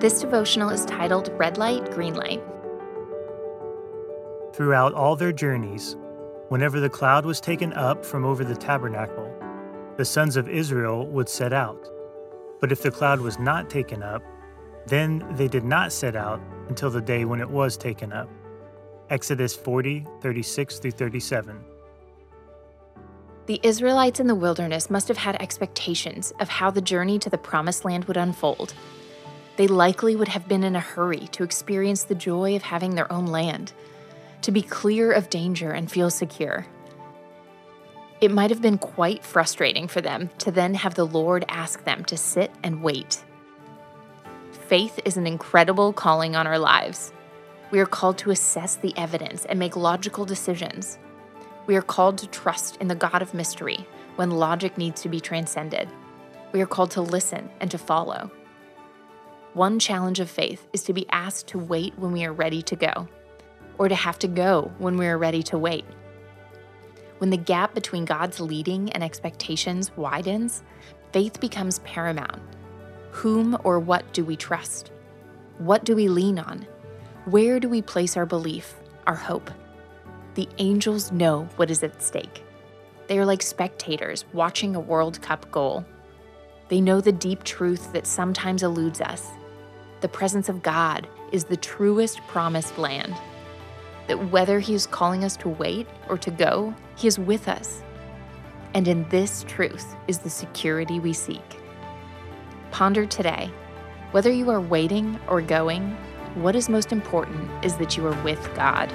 This devotional is titled Red Light, Green Light. Throughout all their journeys, whenever the cloud was taken up from over the tabernacle, the sons of Israel would set out. But if the cloud was not taken up, then they did not set out until the day when it was taken up. Exodus 40, 36 through 37. The Israelites in the wilderness must have had expectations of how the journey to the promised land would unfold. They likely would have been in a hurry to experience the joy of having their own land, to be clear of danger and feel secure. It might have been quite frustrating for them to then have the Lord ask them to sit and wait. Faith is an incredible calling on our lives. We are called to assess the evidence and make logical decisions. We are called to trust in the God of mystery when logic needs to be transcended. We are called to listen and to follow. One challenge of faith is to be asked to wait when we are ready to go, or to have to go when we are ready to wait. When the gap between God's leading and expectations widens, faith becomes paramount. Whom or what do we trust? What do we lean on? Where do we place our belief, our hope? the angels know what is at stake. They are like spectators watching a World Cup goal. They know the deep truth that sometimes eludes us. The presence of God is the truest promised land. That whether He is calling us to wait or to go, He is with us. And in this truth is the security we seek. Ponder today whether you are waiting or going, what is most important is that you are with God.